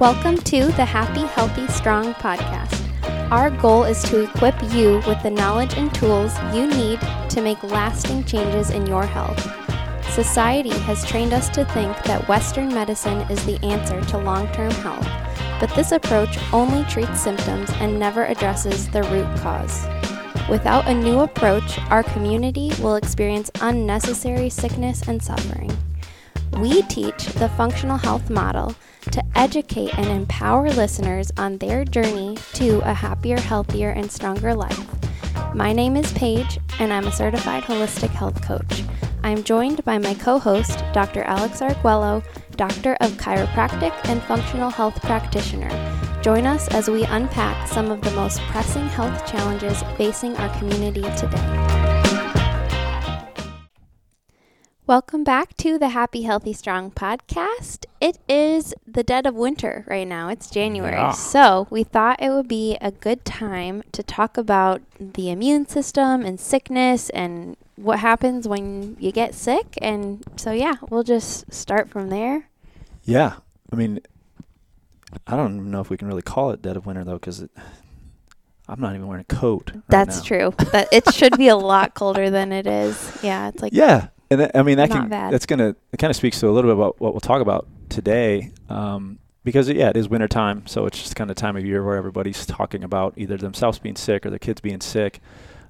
Welcome to the Happy, Healthy, Strong podcast. Our goal is to equip you with the knowledge and tools you need to make lasting changes in your health. Society has trained us to think that Western medicine is the answer to long term health, but this approach only treats symptoms and never addresses the root cause. Without a new approach, our community will experience unnecessary sickness and suffering. We teach the functional health model to educate and empower listeners on their journey to a happier, healthier, and stronger life. My name is Paige, and I'm a certified holistic health coach. I'm joined by my co host, Dr. Alex Arguello, Doctor of Chiropractic and Functional Health Practitioner. Join us as we unpack some of the most pressing health challenges facing our community today. Welcome back to the Happy, Healthy, Strong podcast. It is the dead of winter right now. It's January. Yeah. So, we thought it would be a good time to talk about the immune system and sickness and what happens when you get sick. And so, yeah, we'll just start from there. Yeah, I mean, I don't even know if we can really call it dead of winter though, because I'm not even wearing a coat. right That's now. true. That it should be a lot colder than it is. Yeah, it's like yeah, and that, I mean that Not can bad. that's gonna it kind of speaks to a little bit about what we'll talk about today, um, because yeah, it is winter time, so it's just kind of time of year where everybody's talking about either themselves being sick or their kids being sick.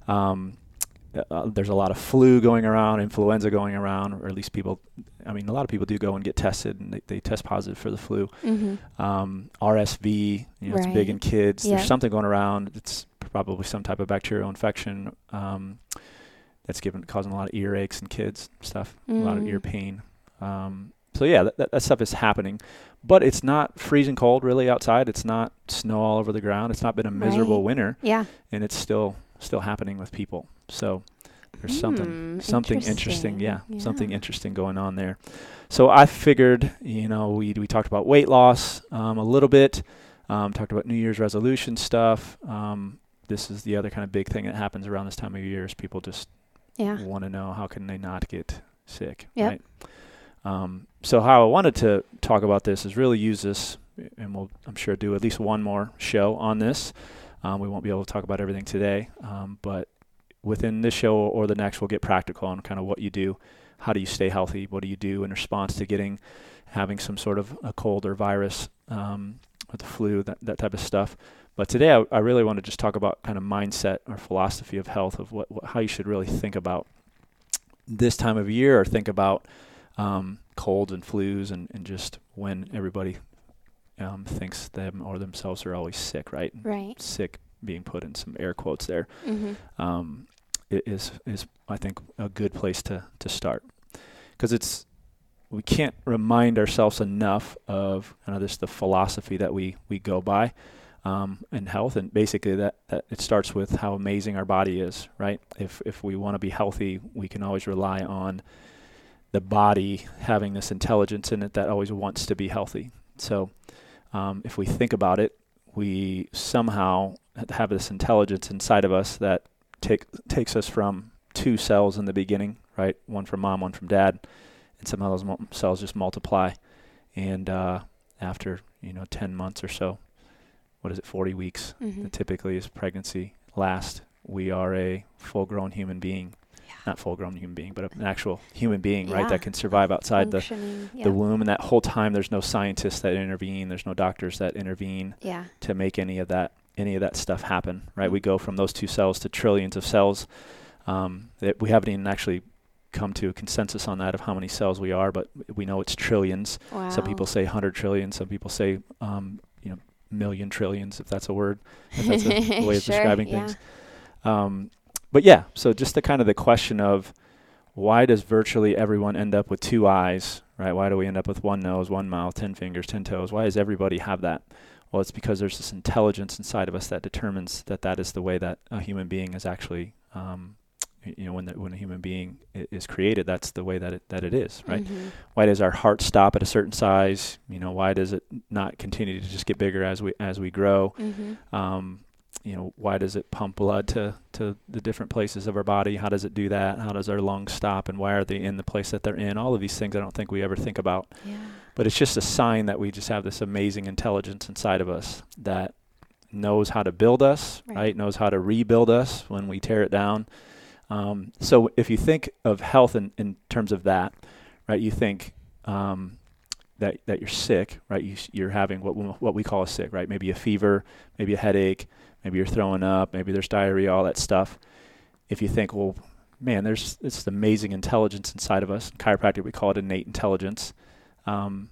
Um, uh, there's a lot of flu going around, influenza going around, or at least people. I mean, a lot of people do go and get tested, and they, they test positive for the flu. hmm um, RSV. You know, it's big in kids. There's something going around. It's probably some type of bacterial infection um, that's given causing a lot of earaches in kids. and Stuff, a lot of Mm. ear pain. Um, so yeah, that, that, that stuff is happening, but it's not freezing cold really outside. It's not snow all over the ground. It's not been a miserable Right. winter, Yeah. and it's still still happening with people. So there's something Hmm, something interesting. Yeah, something interesting going on there. So I figured, you know, we we talked about weight loss um, a little bit, um, talked about New Year's resolution stuff. Um, this is the other kind of big thing that happens around this time of year is people just Yeah. want to know how can they not get sick, Yep. right? Um, so how I wanted to talk about this is really use this, and we'll I'm sure do at least one more show on this. Um, we won't be able to talk about everything today, um, but within this show or the next, we'll get practical on kind of what you do. How do you stay healthy? What do you do in response to getting having some sort of a cold or virus um, or the flu, that, that type of stuff. But today, I, I really want to just talk about kind of mindset or philosophy of health, of what, what how you should really think about this time of year, or think about um, colds and flus, and, and just when everybody um, thinks them or themselves are always sick, right? Right. Sick being put in some air quotes there hmm um, is is I think a good place to to start because it's we can't remind ourselves enough of kind of this the philosophy that we we go by um, in health and basically that, that it starts with how amazing our body is right if if we want to be healthy we can always rely on the body having this intelligence in it that always wants to be healthy so um, if we think about it we somehow have this intelligence inside of us that take takes us from two cells in the beginning, right? One from mom, one from dad, and somehow those mul- cells just multiply. And uh, after you know ten months or so, what is it, forty weeks? hmm That typically is pregnancy last. We are a full-grown human being, Yeah. not full-grown human being, but an actual human being, right? That can survive outside the Yeah. the womb. And that whole time, there's no scientists that intervene. There's no doctors that intervene yeah. to make any of that any of that stuff happen, right? We go from those two cells to trillions of cells. Um, that we haven't even actually come to a consensus on that of how many cells we are, but we know it's trillions. Wow. Some people say 100 trillion. Some people say, um, million trillions, if that's a word, if that's a way of Sure, describing yeah. things. Um, but yeah, so just the kind of the question of why does virtually everyone end up with two eyes, right? Why do we end up with one nose, one mouth, 10 fingers, 10 toes? Why does everybody have that? Well, it's because there's this intelligence inside of us that determines that that is the way that a human being is actually, um, you know, when the, when a human being is created, that's the way that it that it is, right? Mhm. Why does our heart stop at a certain size? You know, why does it not continue to just get bigger as we as we grow? Mhm. Um, you know, why does it pump blood to, to the different places of our body? How does it do that? How does our lungs stop? And why are they in the place that they're in? All of these things I don't think we ever think about. Yeah. But it's just a sign that we just have this amazing intelligence inside of us that knows how to build us, Right. right? Knows how to rebuild us when we tear it down. Um, so if you think of health in, in terms of that, right, you think um, that, that you're sick, right? You, you're having what, what we call a sick, right? Maybe a fever, maybe a headache, maybe you're throwing up, maybe there's diarrhea, all that stuff. If you think, well, man, there's this amazing intelligence inside of us. In chiropractic, we call it innate intelligence. Um,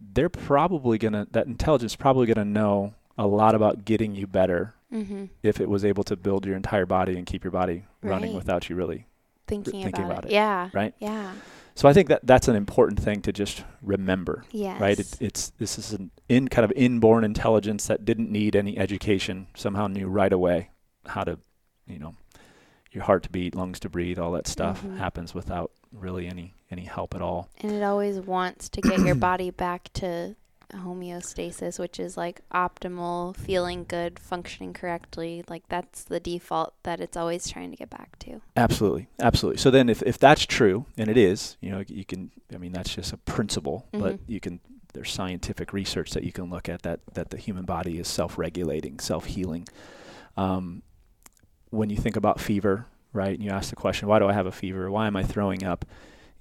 they're probably gonna that intelligence probably gonna know a lot about getting you better Mm-hmm. if it was able to build your entire body and keep your body running without you really. Thinking, thinking about, about it. it, Yeah. right? Yeah. So I think that that's an important thing to just remember, Yes. right? It, it's this is an in kind of inborn intelligence that didn't need any education. Somehow knew right away how to, you know, your heart to beat, lungs to breathe, all that stuff Mhm. happens without really any any help at all. and it always wants to get your body back to homeostasis, which is like optimal, feeling good, functioning correctly. Like that's the default that it's always trying to get back to. Absolutely, absolutely. So then, if, if that's true, and it is, you know, you can. I mean, that's just a principle, but Mhm. you can. There's scientific research that you can look at that that the human body is self-regulating, self-healing. Um, when you think about fever, right? And you ask the question, why do I have a fever? Why am I throwing up?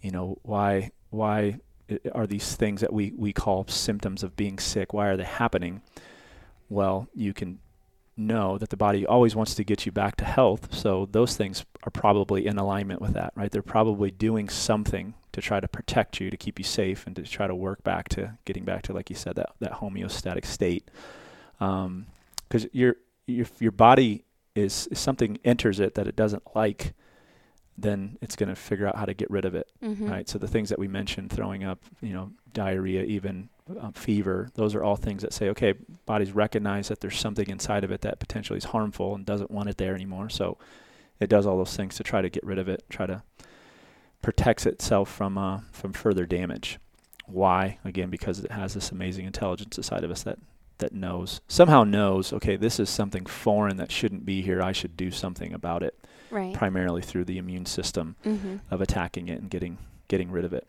You know, why why are these things that we we call symptoms of being sick? Why are they happening? Well, you can know that the body always wants to get you back to health. So those things are probably in alignment with that, right? They're probably doing something to try to protect you, to keep you safe, and to try to work back to getting back to, like you said, that that homeostatic state. Um, because your your your body is if something enters it that it doesn't like, then it's going to figure out how to get rid of it Mm-hmm. right? So the things that we mentioned, throwing up, you know, diarrhea, even um, fever, those are all things that say, okay, bodies recognize that there's something inside of it that potentially is harmful and doesn't want it there anymore. So it does all those things to try to get rid of it, try to protects itself from uh, from further damage. Why? Again, because it has this amazing intelligence inside of us that that knows somehow knows, okay, this is something foreign that shouldn't be here. I should do something about it, Right. primarily through the immune system Mm-hmm. of attacking it and getting getting rid of it.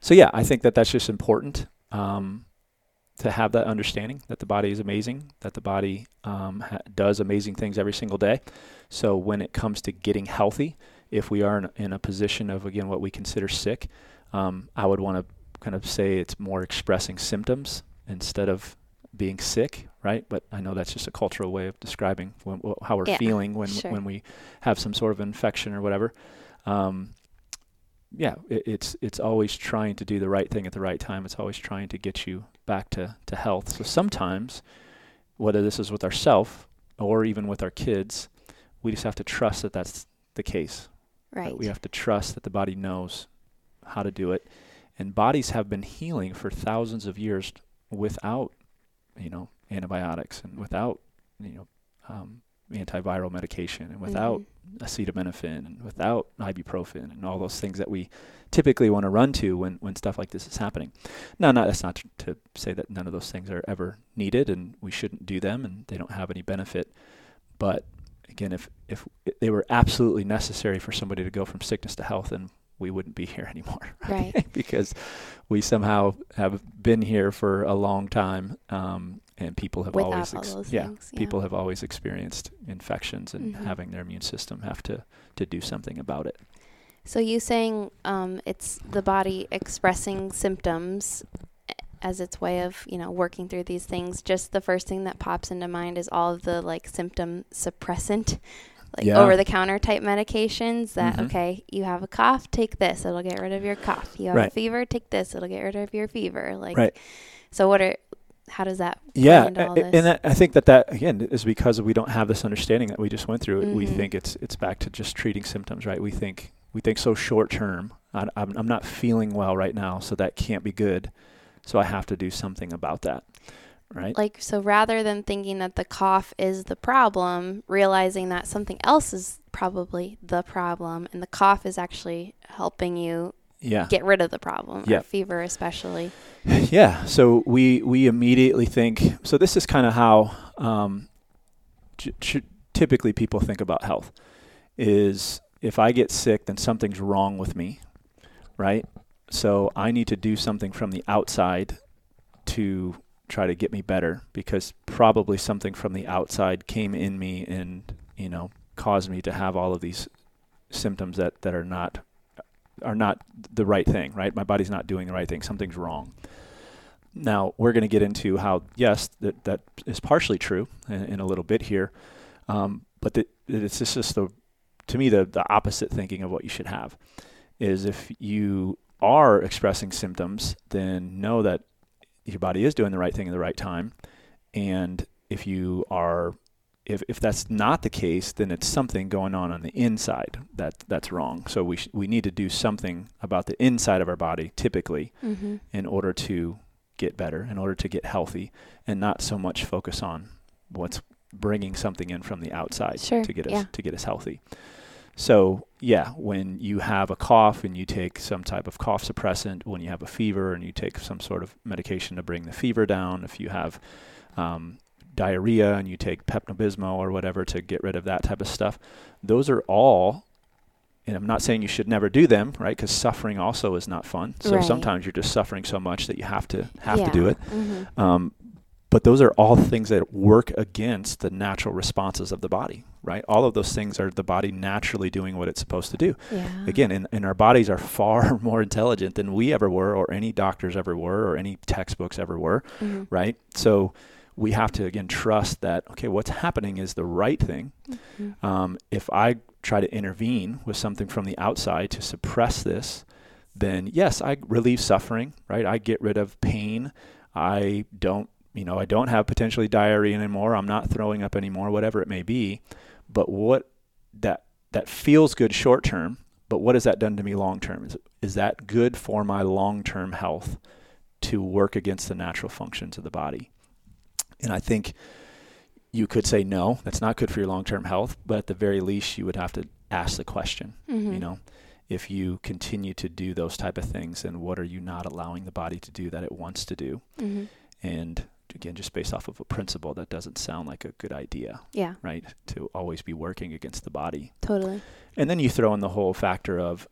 So yeah, I think that that's just important um, to have that understanding that the body is amazing, that the body um, ha- does amazing things every single day. So when it comes to getting healthy, if we are in, a- in a position of again what we consider sick, um, I would want to kind of say it's more expressing symptoms instead of being sick, right? But I know that's just a cultural way of describing when, wh- how we're Yeah, feeling when sure. when we have some sort of infection or whatever. Um, yeah, it, it's it's always trying to do the right thing at the right time. It's always trying to get you back to, to health. So sometimes, whether this is with ourself or even with our kids, we just have to trust that that's the case. Right. We have to trust that the body knows how to do it. And bodies have been healing for thousands of years without, you know, antibiotics and without, you know, um, antiviral medication and without Mhm. acetaminophen and without ibuprofen and all those things that we typically want to run to when, when stuff like this is happening. No, no, that's not tr- to say that none of those things are ever needed and we shouldn't do them and they don't have any benefit. But again, if if they were absolutely necessary for somebody to go from sickness to health, then we wouldn't be here anymore, Right. because we somehow have been here for a long time, um, and people have Without always, ex- yeah, things, yeah. people have always experienced infections and Mhm. having their immune system have to to do something about it. So you saying um, it's the body expressing symptoms as its way of you know working through these things. Just the first thing that pops into mind is all of the like symptom suppressant, like Yeah. over the counter type medications. That Mhm. okay, you have a cough, take this, it'll get rid of your cough. You have a fever, take this, it'll get rid of your fever. Like, Right. so what are how does that Yeah, into all a- a- this? and that, I think that that again is because we don't have this understanding that we just went through. We Mhm. think it's it's back to just treating symptoms, right? We think we think so short term. I, I'm I'm not feeling well right now, so that can't be good. So I have to do something about that, right? like so rather than thinking that the cough is the problem realizing that something else is probably the problem and the cough is actually helping you yeah, get rid of the problem or fever especially yeah. So we we immediately think. So this is kind of how um, j- ch- typically people think about health is if I get sick, then something's wrong with me, right? So I need to do something from the outside to try to get me better because probably something from the outside came in me and you know caused me to have all of these symptoms that that are not are not the right thing right? My body's not doing the right thing. Something's wrong. Now we're going to get into how yes that that is partially true in, in a little bit here um, but the, it's just the to me the the opposite thinking of what you should have is if you are expressing symptoms then know that your body is doing the right thing at the right time. And if you are if, if that's not the case, then it's something going on on the inside that that's wrong. So we sh- we need to do something about the inside of our body typically mm-hmm. in order to get better, in order to get healthy, and not so much focus on what's bringing something in from the outside sure. to get us yeah. to get us healthy. So, yeah, when you have a cough and you take some type of cough suppressant, when you have a fever and you take some sort of medication to bring the fever down, if you have um, diarrhea and you take Pepto-Bismol or whatever to get rid of that type of stuff, those are all and I'm not saying you should never do them, right? Because suffering also is not fun. So right. sometimes you're just suffering so much that you have to have yeah. to do it. Mm-hmm. Um, but those are all things that work against the natural responses of the body, right? All of those things are the body naturally doing what it's supposed to do. Yeah. Again, and, and our bodies are far more intelligent than we ever were, or any doctors ever were, or any textbooks ever were, mm-hmm. right? So we have to, again, trust that, okay, what's happening is the right thing. Mm-hmm. Um, if I try to intervene with something from the outside to suppress this, then yes, I relieve suffering, right? I get rid of pain. I don't you know, I don't have potentially diarrhea anymore. I'm not throwing up anymore, whatever it may be. But what that that feels good short term, but what has that done to me long term? Is is that good for my long term health to work against the natural functions of the body? And I think you could say no, that's not good for your long term health, but at the very least you would have to ask the question, mm-hmm. you know, if you continue to do those type of things, then what are you not allowing the body to do that it wants to do? Mm-hmm. And again, just based off of a principle that doesn't sound like a good idea. Yeah. Right? To always be working against the body. Totally. And then you throw in the whole factor of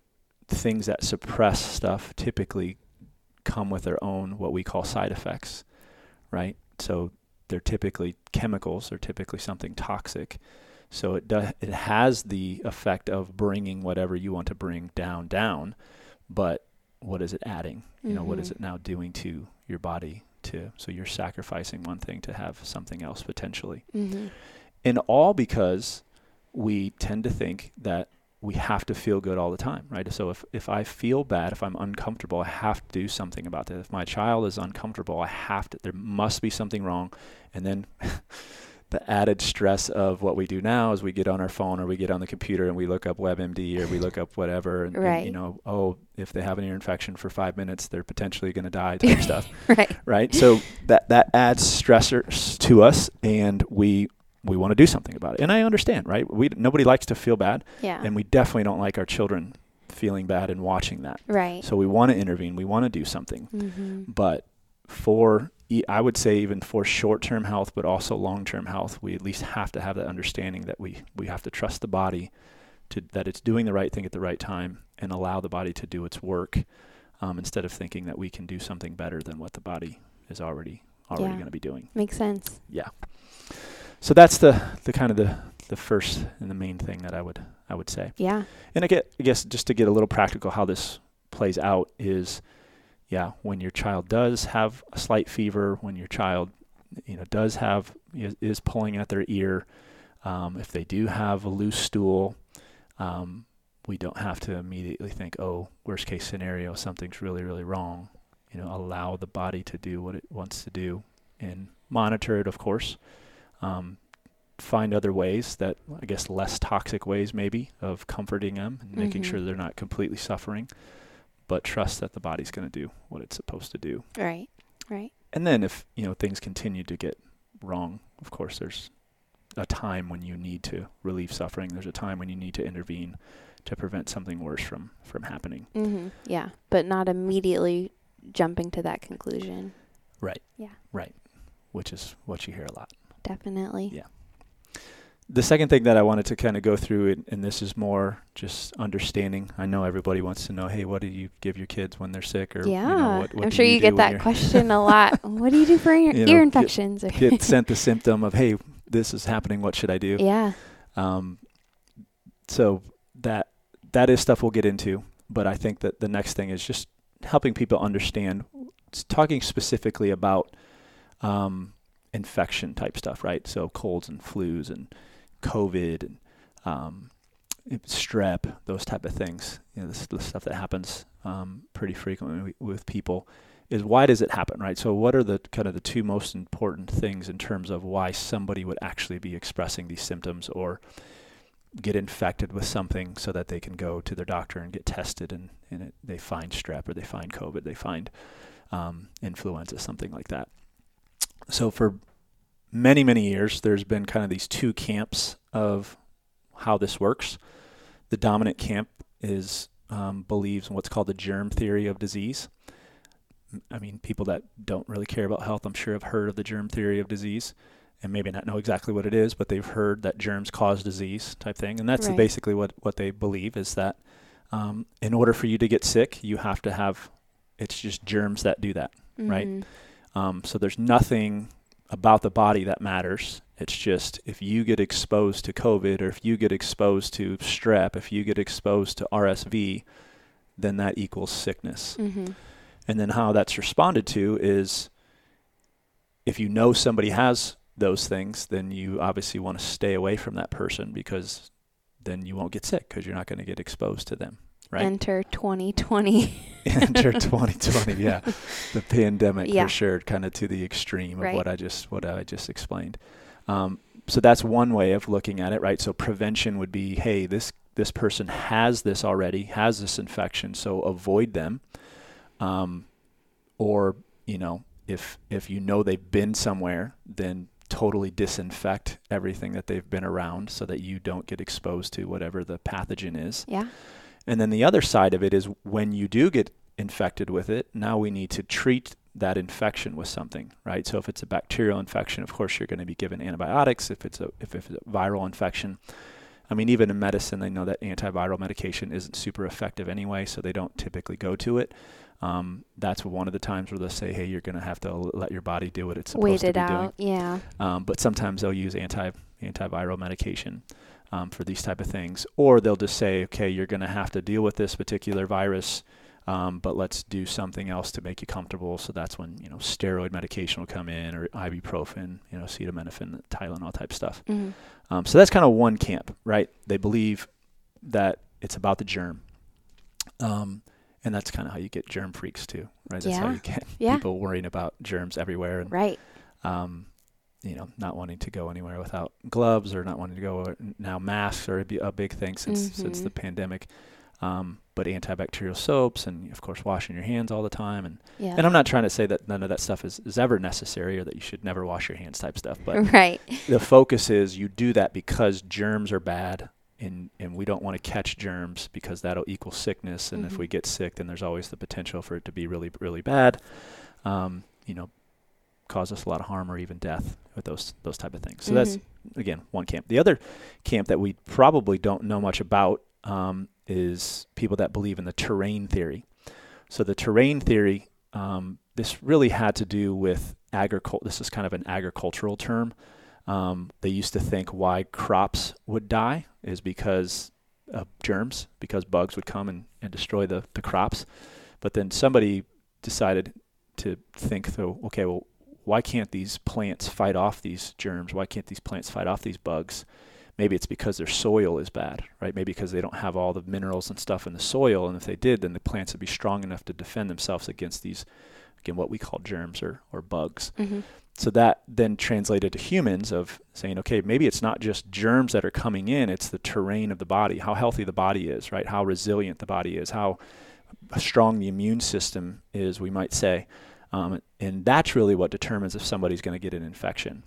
things that suppress stuff typically come with their own what we call side effects, right? So they're typically chemicals, they're typically something toxic. So it does it has the effect of bringing whatever you want to bring down down, but what is it adding? You know, what is Mhm. it now doing to your body to so you're sacrificing one thing to have something else potentially. Mm-hmm. and all because we tend to think that we have to feel good all the time right? So if, if i feel bad if i'm uncomfortable i have to do something about that. If my child is uncomfortable i have to there must be something wrong. And then the added stress of what we do now is we get on our phone or we get on the computer and we look up WebMD or we look up whatever, and, right. and you know, oh, if they have an ear infection for five minutes, they're potentially going to die type stuff, right? right? So that that adds stressors to us, and we we want to do something about it. And I understand, right? We nobody likes to feel bad, Yeah. and we definitely don't like our children feeling bad and watching that. right. So we want to intervene, we want to do something, mm-hmm. but for I would say even for short-term health, but also long-term health, we at least have to have that understanding that we we have to trust the body to that it's doing the right thing at the right time and allow the body to do its work um, instead of thinking that we can do something better than what the body is already already Yeah. going to be doing. Makes sense. Yeah. So that's the the kind of the the first and the main thing that I would I would say. Yeah. And I get I guess just to get a little practical how this plays out is yeah, when your child does have a slight fever, when your child you know does have is, is pulling at their ear, um, if they do have a loose stool, um, we don't have to immediately think, oh, worst case scenario, something's really really wrong. You know, allow the body to do what it wants to do and monitor it, of course. Um, find other ways that I guess less toxic ways maybe of comforting them and making Mhm. sure they're not completely suffering, but trust that the body's going to do what it's supposed to do. Right. Right. And then if, you know, things continue to get wrong, of course there's a time when you need to relieve suffering. There's a time when you need to intervene to prevent something worse from from happening. Mm-hmm. Yeah. But not immediately jumping to that conclusion. Right. Yeah. Right. Which is what you hear a lot. Definitely. Yeah. The second thing that I wanted to kind of go through, and, and, this is more just understanding. I know everybody wants to know, hey, what do you give your kids when they're sick? Or yeah, you know, what, what I'm sure you, you get that question a lot. what do you do for ear, you know, ear infections? Get, get sent the symptom of, hey, this is happening. What should I do? Yeah. Um, so that that is stuff we'll get into, but I think that the next thing is just helping people understand. talking specifically about um, infection type stuff, right? So colds and flus and COVID and um, strep, those type of things. You know, this, the stuff that happens um, pretty frequently with people is why does it happen, right? So what are the kind of the two most important things in terms of why somebody would actually be expressing these symptoms or get infected with something so that they can go to their doctor and get tested and, and it, they find strep or they find COVID, they find um, influenza, something like that. So for many, many years, there's been kind of these two camps of how this works. The dominant camp is um, believes in what's called the germ theory of disease. I mean, people that don't really care about health, I'm sure, have heard of the germ theory of disease and maybe not know exactly what it is, but they've heard that germs cause disease type thing. And that's right. basically what, what they believe is that um, in order for you to get sick, you have to have, it's just germs that do that, mm-hmm. right? Um, so there's nothing about the body that matters. It's just if you get exposed to COVID or if you get exposed to strep, if you get exposed to RSV, then that equals sickness. Mm-hmm. And then how that's responded to is if you know somebody has those things, then you obviously want to stay away from that person because then you won't get sick because you're not going to get exposed to them right? Enter 2020. Enter 2020. Yeah, the pandemic yeah. for sure, kind of to the extreme of right. what I just what I just explained. Um, so that's one way of looking at it, right? So prevention would be, hey, this this person has this already, has this infection, so avoid them. Um, or you know, if if you know they've been somewhere, then totally disinfect everything that they've been around so that you don't get exposed to whatever the pathogen is. Yeah. And then the other side of it is when you do get infected with it, now we need to treat that infection with something, right? So if it's a bacterial infection, of course you're going to be given antibiotics. If it's a if it's a viral infection, I mean even in medicine they know that antiviral medication isn't super effective anyway, so they don't typically go to it. Um, that's one of the times where they'll say, "Hey, you're going to have to let your body do what it's supposed Wait to be out. doing." Yeah. Um, but sometimes they'll use anti antiviral medication um, for these type of things, or they'll just say, okay, you're going to have to deal with this particular virus, um, but let's do something else to make you comfortable. So that's when you know steroid medication will come in, or ibuprofen, you know, acetaminophen, Tylenol type stuff. Mm-hmm. Um, so that's kind of one camp, right? They believe that it's about the germ. Um, and that's kind of how you get germ freaks too, right? That's yeah. how you get yeah. people worrying about germs everywhere. And, right. Um, you know, not wanting to go anywhere without gloves or not wanting to go now masks are a, a big thing since mm-hmm. since the pandemic. Um, but antibacterial soaps and of course washing your hands all the time and yeah. and I'm not trying to say that none of that stuff is, is ever necessary or that you should never wash your hands type stuff but right. the focus is you do that because germs are bad and and we don't want to catch germs because that'll equal sickness and mm-hmm. if we get sick then there's always the potential for it to be really really bad um, you know cause us a lot of harm or even death with those those type of things. So mm-hmm. that's again one camp. The other camp that we probably don't know much about um, is people that believe in the terrain theory. So the terrain theory, um, this really had to do with agriculture. This is kind of an agricultural term. Um, they used to think why crops would die is because of germs, because bugs would come and, and destroy the, the crops. But then somebody decided to think, though, okay, well, why can't these plants fight off these germs? Why can't these plants fight off these bugs? Maybe it's because their soil is bad, right? Maybe because they don't have all the minerals and stuff in the soil. And if they did, then the plants would be strong enough to defend themselves against these, again, what we call germs or, or bugs. Mm-hmm. So that then translated to humans of saying, okay, maybe it's not just germs that are coming in, it's the terrain of the body, how healthy the body is, right? How resilient the body is, how strong the immune system is, we might say. Um, and that's really what determines if somebody's going to get an infection.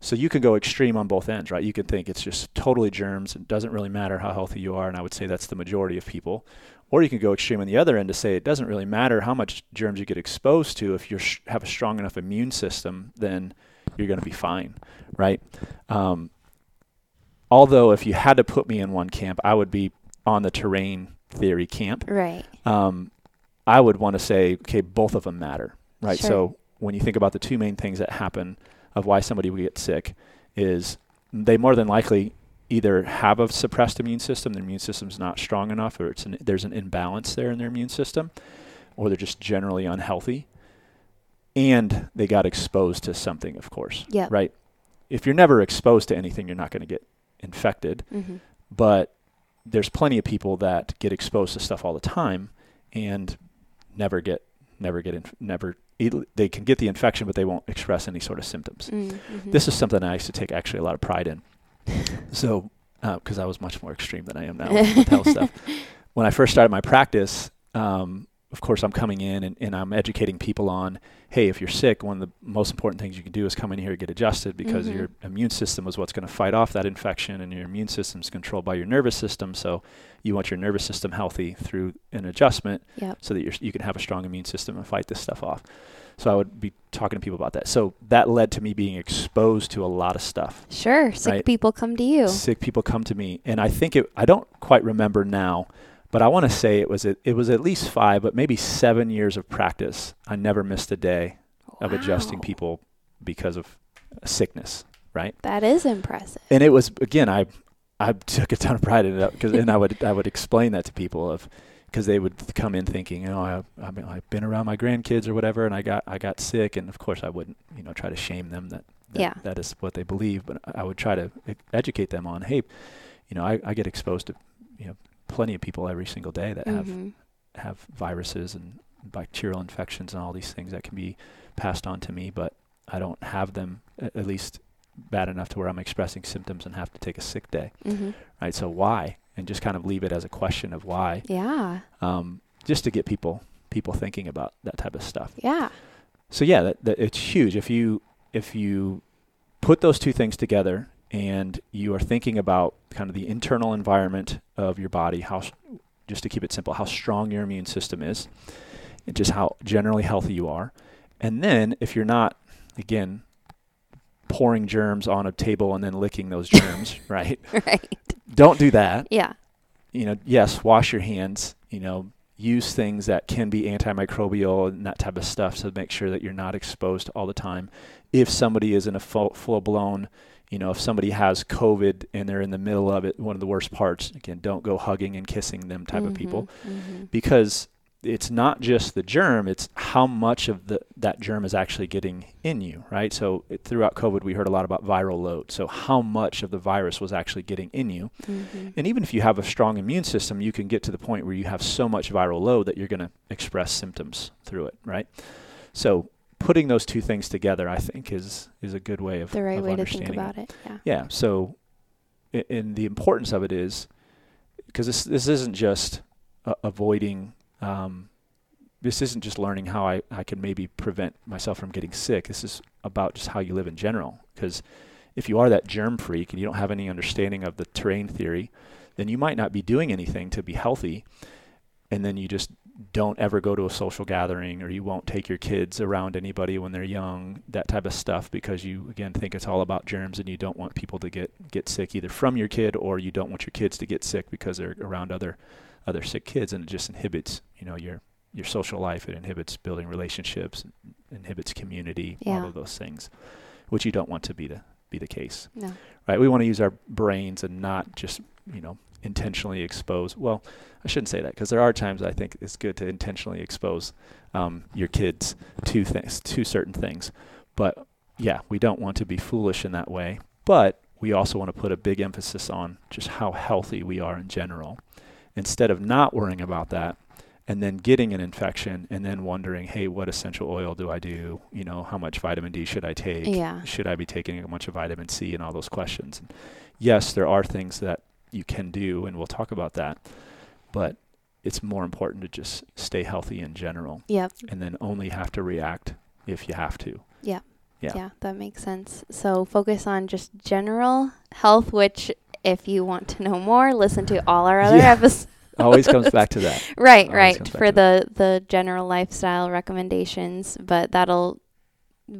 So you can go extreme on both ends, right? You can think it's just totally germs. It doesn't really matter how healthy you are, and I would say that's the majority of people. Or you can go extreme on the other end to say it doesn't really matter how much germs you get exposed to. If you sh- have a strong enough immune system, then you're going to be fine, right? Um, although if you had to put me in one camp, I would be on the terrain theory camp. Right. Um, I would want to say, okay, both of them matter, right? Sure. So when you think about the two main things that happen of why somebody would get sick, is they more than likely either have a suppressed immune system, their immune system's not strong enough, or it's an, there's an imbalance there in their immune system, or they're just generally unhealthy, and they got exposed to something, of course, Yep. right? If you're never exposed to anything, you're not going to get infected Mm-hmm. but there's plenty of people that get exposed to stuff all the time and never get never get inf- never they can get the infection but they won't express any sort of symptoms. Mm-hmm. this is something i used to take actually a lot of pride in. So because i was much more extreme than i am now with health stuff. When i first started my practice um, of course i'm coming in and, and i'm educating people on hey if you're sick one of the most important things you can do is come in here and get adjusted because Mhm. your immune system is what's going to fight off that infection and your immune system is controlled by your nervous system so you want your nervous system healthy through an adjustment Yep. so that you're, you can have a strong immune system and fight this stuff off so i would be talking to people about that so that led to me being exposed to a lot of stuff Sure. Sick Right. people come to you. sick people come to me and i think it i don't quite remember now but i want to say it was it, it was at least five but maybe seven years of practice i never missed a day of adjusting people because of sickness right That is impressive. and it was again i i took a ton of pride in it because and i would i would explain that to people of because they would come in thinking, you know, I, I mean, I've been around my grandkids or whatever, and I got I got sick, and of course I wouldn't, you know, try to shame them that, that Yeah. that is what they believe, but I would try to educate them on, hey, you know, I, I get exposed to, you know, plenty of people every single day that have Mhm. have viruses and bacterial infections and all these things that can be passed on to me, but I don't have them at least bad enough to where I'm expressing symptoms and have to take a sick day, Mhm. right? So why? And just kind of leave it as a question of why, Yeah. um, just to get people people thinking about that type of stuff. Yeah. So yeah, that, that it's huge if you if you put those two things together and you are thinking about kind of the internal environment of your body, how just to keep it simple, how strong your immune system is, and just how generally healthy you are, and then if you're not again pouring germs on a table and then licking those germs, right? right. Don't do that Yeah. you know, yes, wash your hands, you know, use things that can be antimicrobial and that type of stuff to make sure that you're not exposed all the time. If somebody is in a full, full blown, you know, if somebody has COVID and they're in the middle of it, one of the worst parts, again, don't go hugging and kissing them type of people Mhm. because it's not just the germ, it's how much of the that germ is actually getting in you, right? So it, throughout COVID, we heard a lot about viral load. So how much of the virus was actually getting in you? Mhm. And even if you have a strong immune system, you can get to the point where you have so much viral load that you're going to express symptoms through it, right? So putting those two things together, I think, is is a good way of The right of way to think about it. Yeah. Yeah. So, and the importance of it is because this this isn't just uh, avoiding. Um, this isn't just learning how I, I can maybe prevent myself from getting sick. This is about just how you live in general. Because if you are that germ freak and you don't have any understanding of the terrain theory, then you might not be doing anything to be healthy. And then you just don't ever go to a social gathering or you won't take your kids around anybody when they're young, that type of stuff, because you, again, think it's all about germs and you don't want people to get, get sick either from your kid or you don't want your kids to get sick because they're around other, other sick kids and it just inhibits, you know, your, your social life. It inhibits building relationships, inhibits community, Yeah. all of those things, which you don't want to be the, be the case No. right? We want to use our brains and not just, you know, intentionally expose. Well, I shouldn't say that because there are times I think it's good to intentionally expose um, your kids to things, to certain things. But yeah, we don't want to be foolish in that way. But we also want to put a big emphasis on just how healthy we are in general, instead of not worrying about that and then getting an infection and then wondering, hey, what essential oil do I do? You know, how much vitamin D should I take? Yeah. should I be taking a bunch of vitamin C and all those questions? And yes, there are things that you can do, and we'll talk about that, but it's more important to just stay healthy in general Yep. and then only have to react if you have to. Yeah. Yeah, that makes sense. So focus on just general health, which if you want to know more, listen to all our other Yeah. episodes. Always comes back to that. Right, Always right. For the the general lifestyle recommendations, but that'll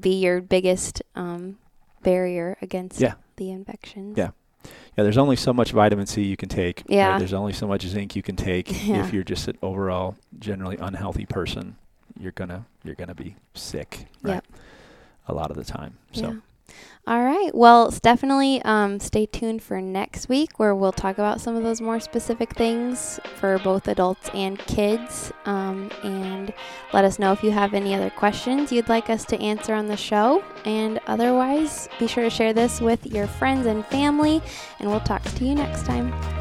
be your biggest um, barrier against Yeah. the infections. Yeah. Yeah, there's only so much vitamin C you can take. Yeah. There's only so much zinc you can take. Yeah. If you're just an overall generally unhealthy person, you're gonna you're gonna be sick. Right. Yep. A lot of the time. So Yeah. All right. Well, definitely um, stay tuned for next week where we'll talk about some of those more specific things for both adults and kids. Um, and let us know if you have any other questions you'd like us to answer on the show. And otherwise, be sure to share this with your friends and family. And we'll talk to you next time.